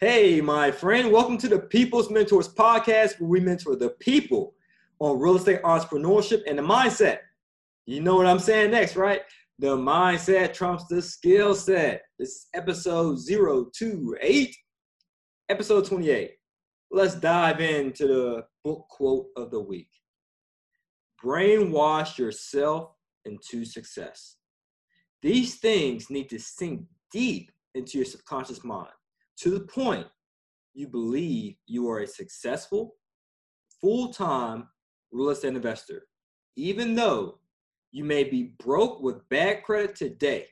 Hey, my friend, welcome to the People's Mentors podcast where we mentor the people on real estate entrepreneurship and the mindset. You know what I'm saying next, right? The mindset trumps the skill set. This is episode 028, episode 28. Let's dive into the book quote of the week Brainwash yourself into success. These things need to sink deep into your subconscious mind to the point you believe you are a successful, full time real estate investor, even though you may be broke with bad credit today.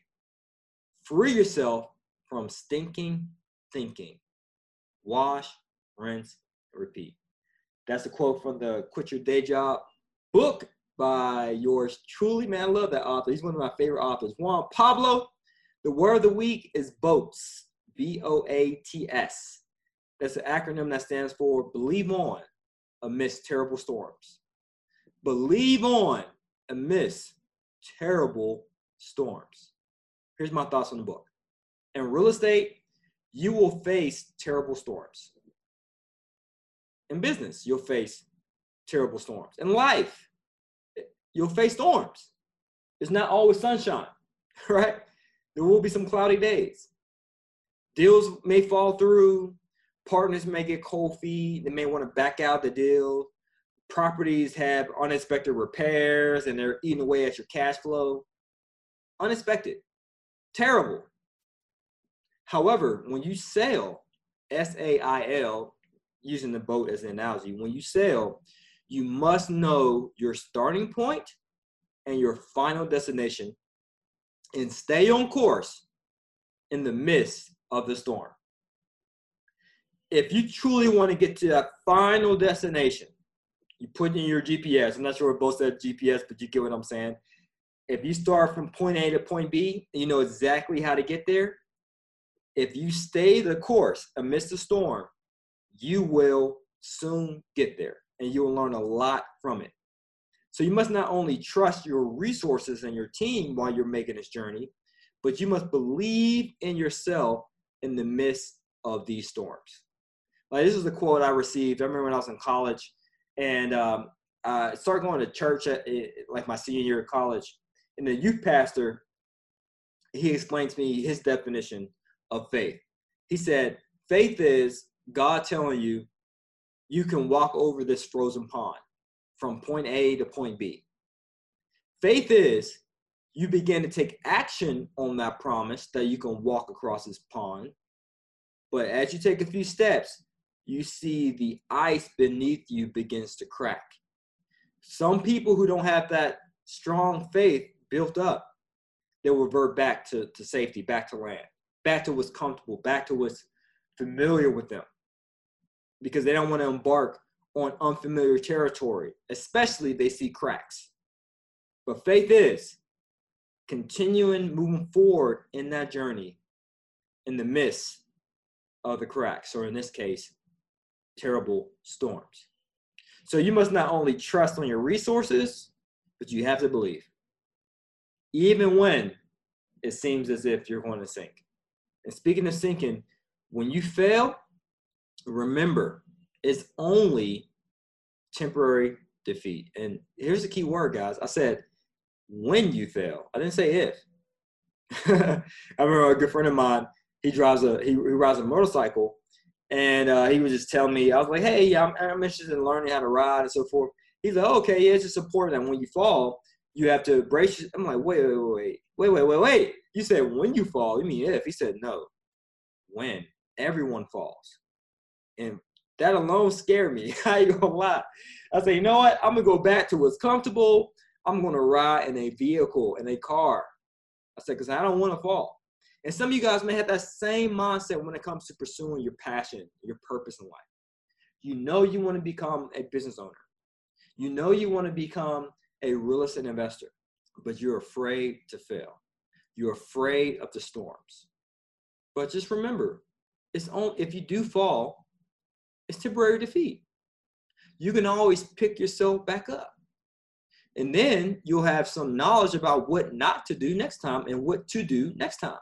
Free yourself from stinking thinking. Wash, rinse, repeat. That's a quote from the Quit Your Day Job book by yours truly. Man, I love that author. He's one of my favorite authors. Juan Pablo. The word of the week is boats. B O A T S. That's an acronym that stands for Believe On Amidst Terrible Storms. Believe on amidst terrible storms. Here's my thoughts on the book. In real estate, you will face terrible storms. In business, you'll face terrible storms. In life, you'll face storms. It's not always sunshine, right? There will be some cloudy days. Deals may fall through. Partners may get cold feet. They may want to back out the deal. Properties have unexpected repairs and they're eating away at your cash flow. Unexpected. Terrible. However, when you sail, S A I L, using the boat as an analogy, when you sail, you must know your starting point and your final destination and stay on course in the midst of the storm. If you truly want to get to that final destination, you put in your GPS. I'm not sure we both said GPS, but you get what I'm saying. If you start from point A to point B, you know exactly how to get there. If you stay the course amidst the storm, you will soon get there and you'll learn a lot from it. So you must not only trust your resources and your team while you're making this journey, but you must believe in yourself in the midst of these storms. Like this is a quote I received. I remember when I was in college and um, I started going to church at like my senior year of college. And the youth pastor, he explained to me his definition of faith. He said, faith is God telling you you can walk over this frozen pond from point A to point B. Faith is you begin to take action on that promise that you can walk across this pond. But as you take a few steps, you see the ice beneath you begins to crack. Some people who don't have that strong faith built up, they'll revert back to, to safety, back to land, back to what's comfortable, back to what's familiar with them because they don't want to embark on unfamiliar territory, especially they see cracks. But faith is continuing moving forward in that journey in the midst of the cracks, or in this case, terrible storms. So you must not only trust on your resources, but you have to believe. Even when it seems as if you're going to sink. And speaking of sinking, when you fail, remember, it's only temporary defeat. And here's the key word, guys. I said when you fail. I didn't say if. I remember a good friend of mine. He drives a he, he rides a motorcycle, and uh, he was just telling me. I was like, "Hey, I'm, I'm interested in learning how to ride and so forth." He's like, "Okay, yeah, it's just important that when you fall, you have to brace." I'm like, "Wait, wait, wait, wait, wait, wait, wait." You said when you fall. You mean if? He said no. When everyone falls and that alone scared me. I ain't gonna lie. I say, you know what? I'm gonna go back to what's comfortable. I'm gonna ride in a vehicle, in a car. I said, because I don't want to fall. And some of you guys may have that same mindset when it comes to pursuing your passion, your purpose in life. You know you want to become a business owner. You know you want to become a real estate investor, but you're afraid to fail. You're afraid of the storms. But just remember, it's only if you do fall, it's temporary defeat. You can always pick yourself back up. And then you'll have some knowledge about what not to do next time and what to do next time.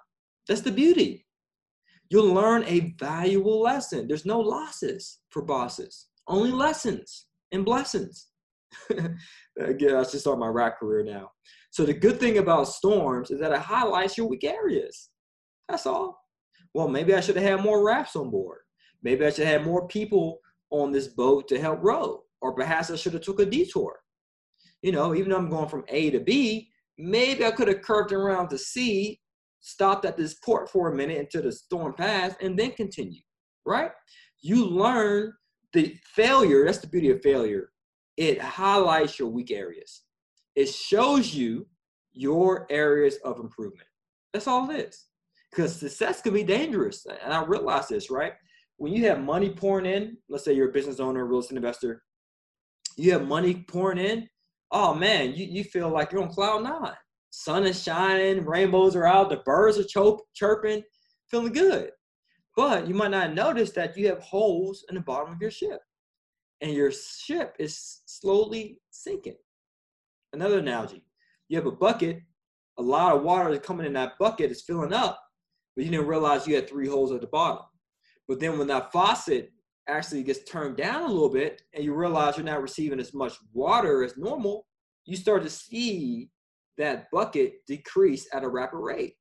That's the beauty. You'll learn a valuable lesson. There's no losses for bosses, only lessons and blessings. Again, I should start my rap career now. So the good thing about storms is that it highlights your weak areas. That's all. Well, maybe I should have had more raps on board. Maybe I should have more people on this boat to help row. Or perhaps I should have took a detour. You know, even though I'm going from A to B, maybe I could have curved around to C, stopped at this port for a minute until the storm passed, and then continue. Right? You learn the failure. That's the beauty of failure. It highlights your weak areas. It shows you your areas of improvement. That's all it is. Because success can be dangerous. And I realize this, right? When you have money pouring in, let's say you're a business owner, real estate investor, you have money pouring in, oh man, you, you feel like you're on cloud nine. Sun is shining, rainbows are out, the birds are chop, chirping, feeling good. But you might not notice that you have holes in the bottom of your ship, and your ship is slowly sinking. Another analogy you have a bucket, a lot of water is coming in that bucket, is filling up, but you didn't realize you had three holes at the bottom. But then when that faucet actually gets turned down a little bit and you realize you're not receiving as much water as normal, you start to see that bucket decrease at a rapid rate.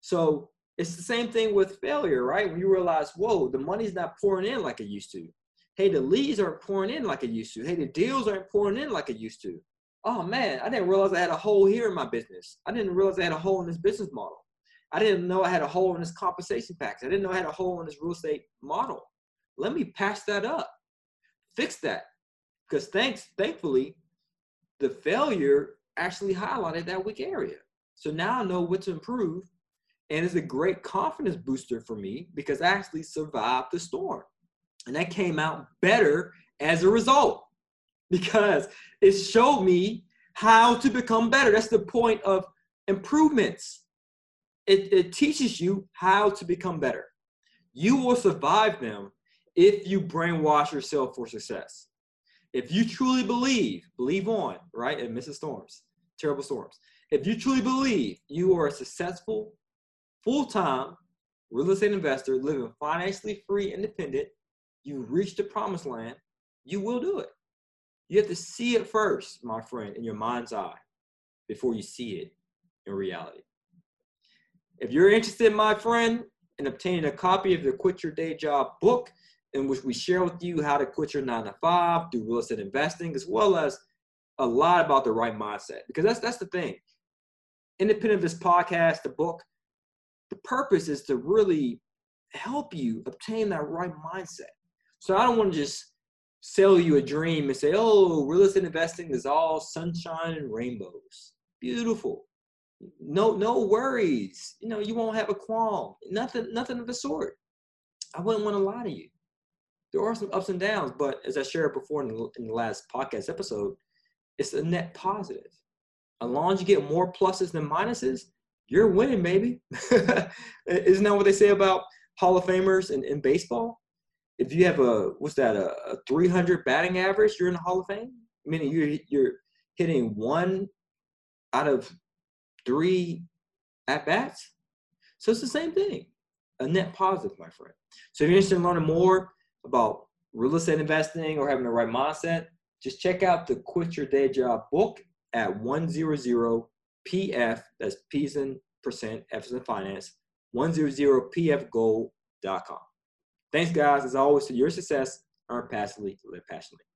So it's the same thing with failure, right? When you realize, whoa, the money's not pouring in like it used to. Hey, the leads aren't pouring in like it used to. Hey, the deals aren't pouring in like it used to. Oh man, I didn't realize I had a hole here in my business. I didn't realize I had a hole in this business model. I didn't know I had a hole in this compensation package. I didn't know I had a hole in this real estate model. Let me patch that up, fix that. Because thanks, thankfully, the failure actually highlighted that weak area. So now I know what to improve. And it's a great confidence booster for me because I actually survived the storm. And that came out better as a result because it showed me how to become better. That's the point of improvements. It, it teaches you how to become better. You will survive them if you brainwash yourself for success. If you truly believe, believe on, right? And Mrs. Storms, terrible storms. If you truly believe you are a successful, full time real estate investor living financially free, independent, you reach the promised land, you will do it. You have to see it first, my friend, in your mind's eye before you see it in reality. If you're interested, my friend, in obtaining a copy of the Quit Your Day Job book, in which we share with you how to quit your nine to five, do real estate investing, as well as a lot about the right mindset. Because that's that's the thing. Independent of this podcast, the book, the purpose is to really help you obtain that right mindset. So I don't want to just sell you a dream and say, oh, real estate investing is all sunshine and rainbows. Beautiful. No, no worries. You know, you won't have a qualm. Nothing, nothing of the sort. I wouldn't want to lie to you. There are some ups and downs, but as I shared before in the, in the last podcast episode, it's a net positive. As long as you get more pluses than minuses, you're winning, baby. Isn't that what they say about Hall of Famers in, in baseball? if you have a what's that a, a 300 batting average, you're in the Hall of Fame. Meaning you're you're hitting one out of three at bats. So it's the same thing, a net positive, my friend. So if you're interested in learning more about real estate investing or having the right mindset, just check out the Quit Your Day Job book at 100PF, that's P's in percent, F is in finance, 100pfgold.com. Thanks, guys. As always, to your success, earn passively, live passionately.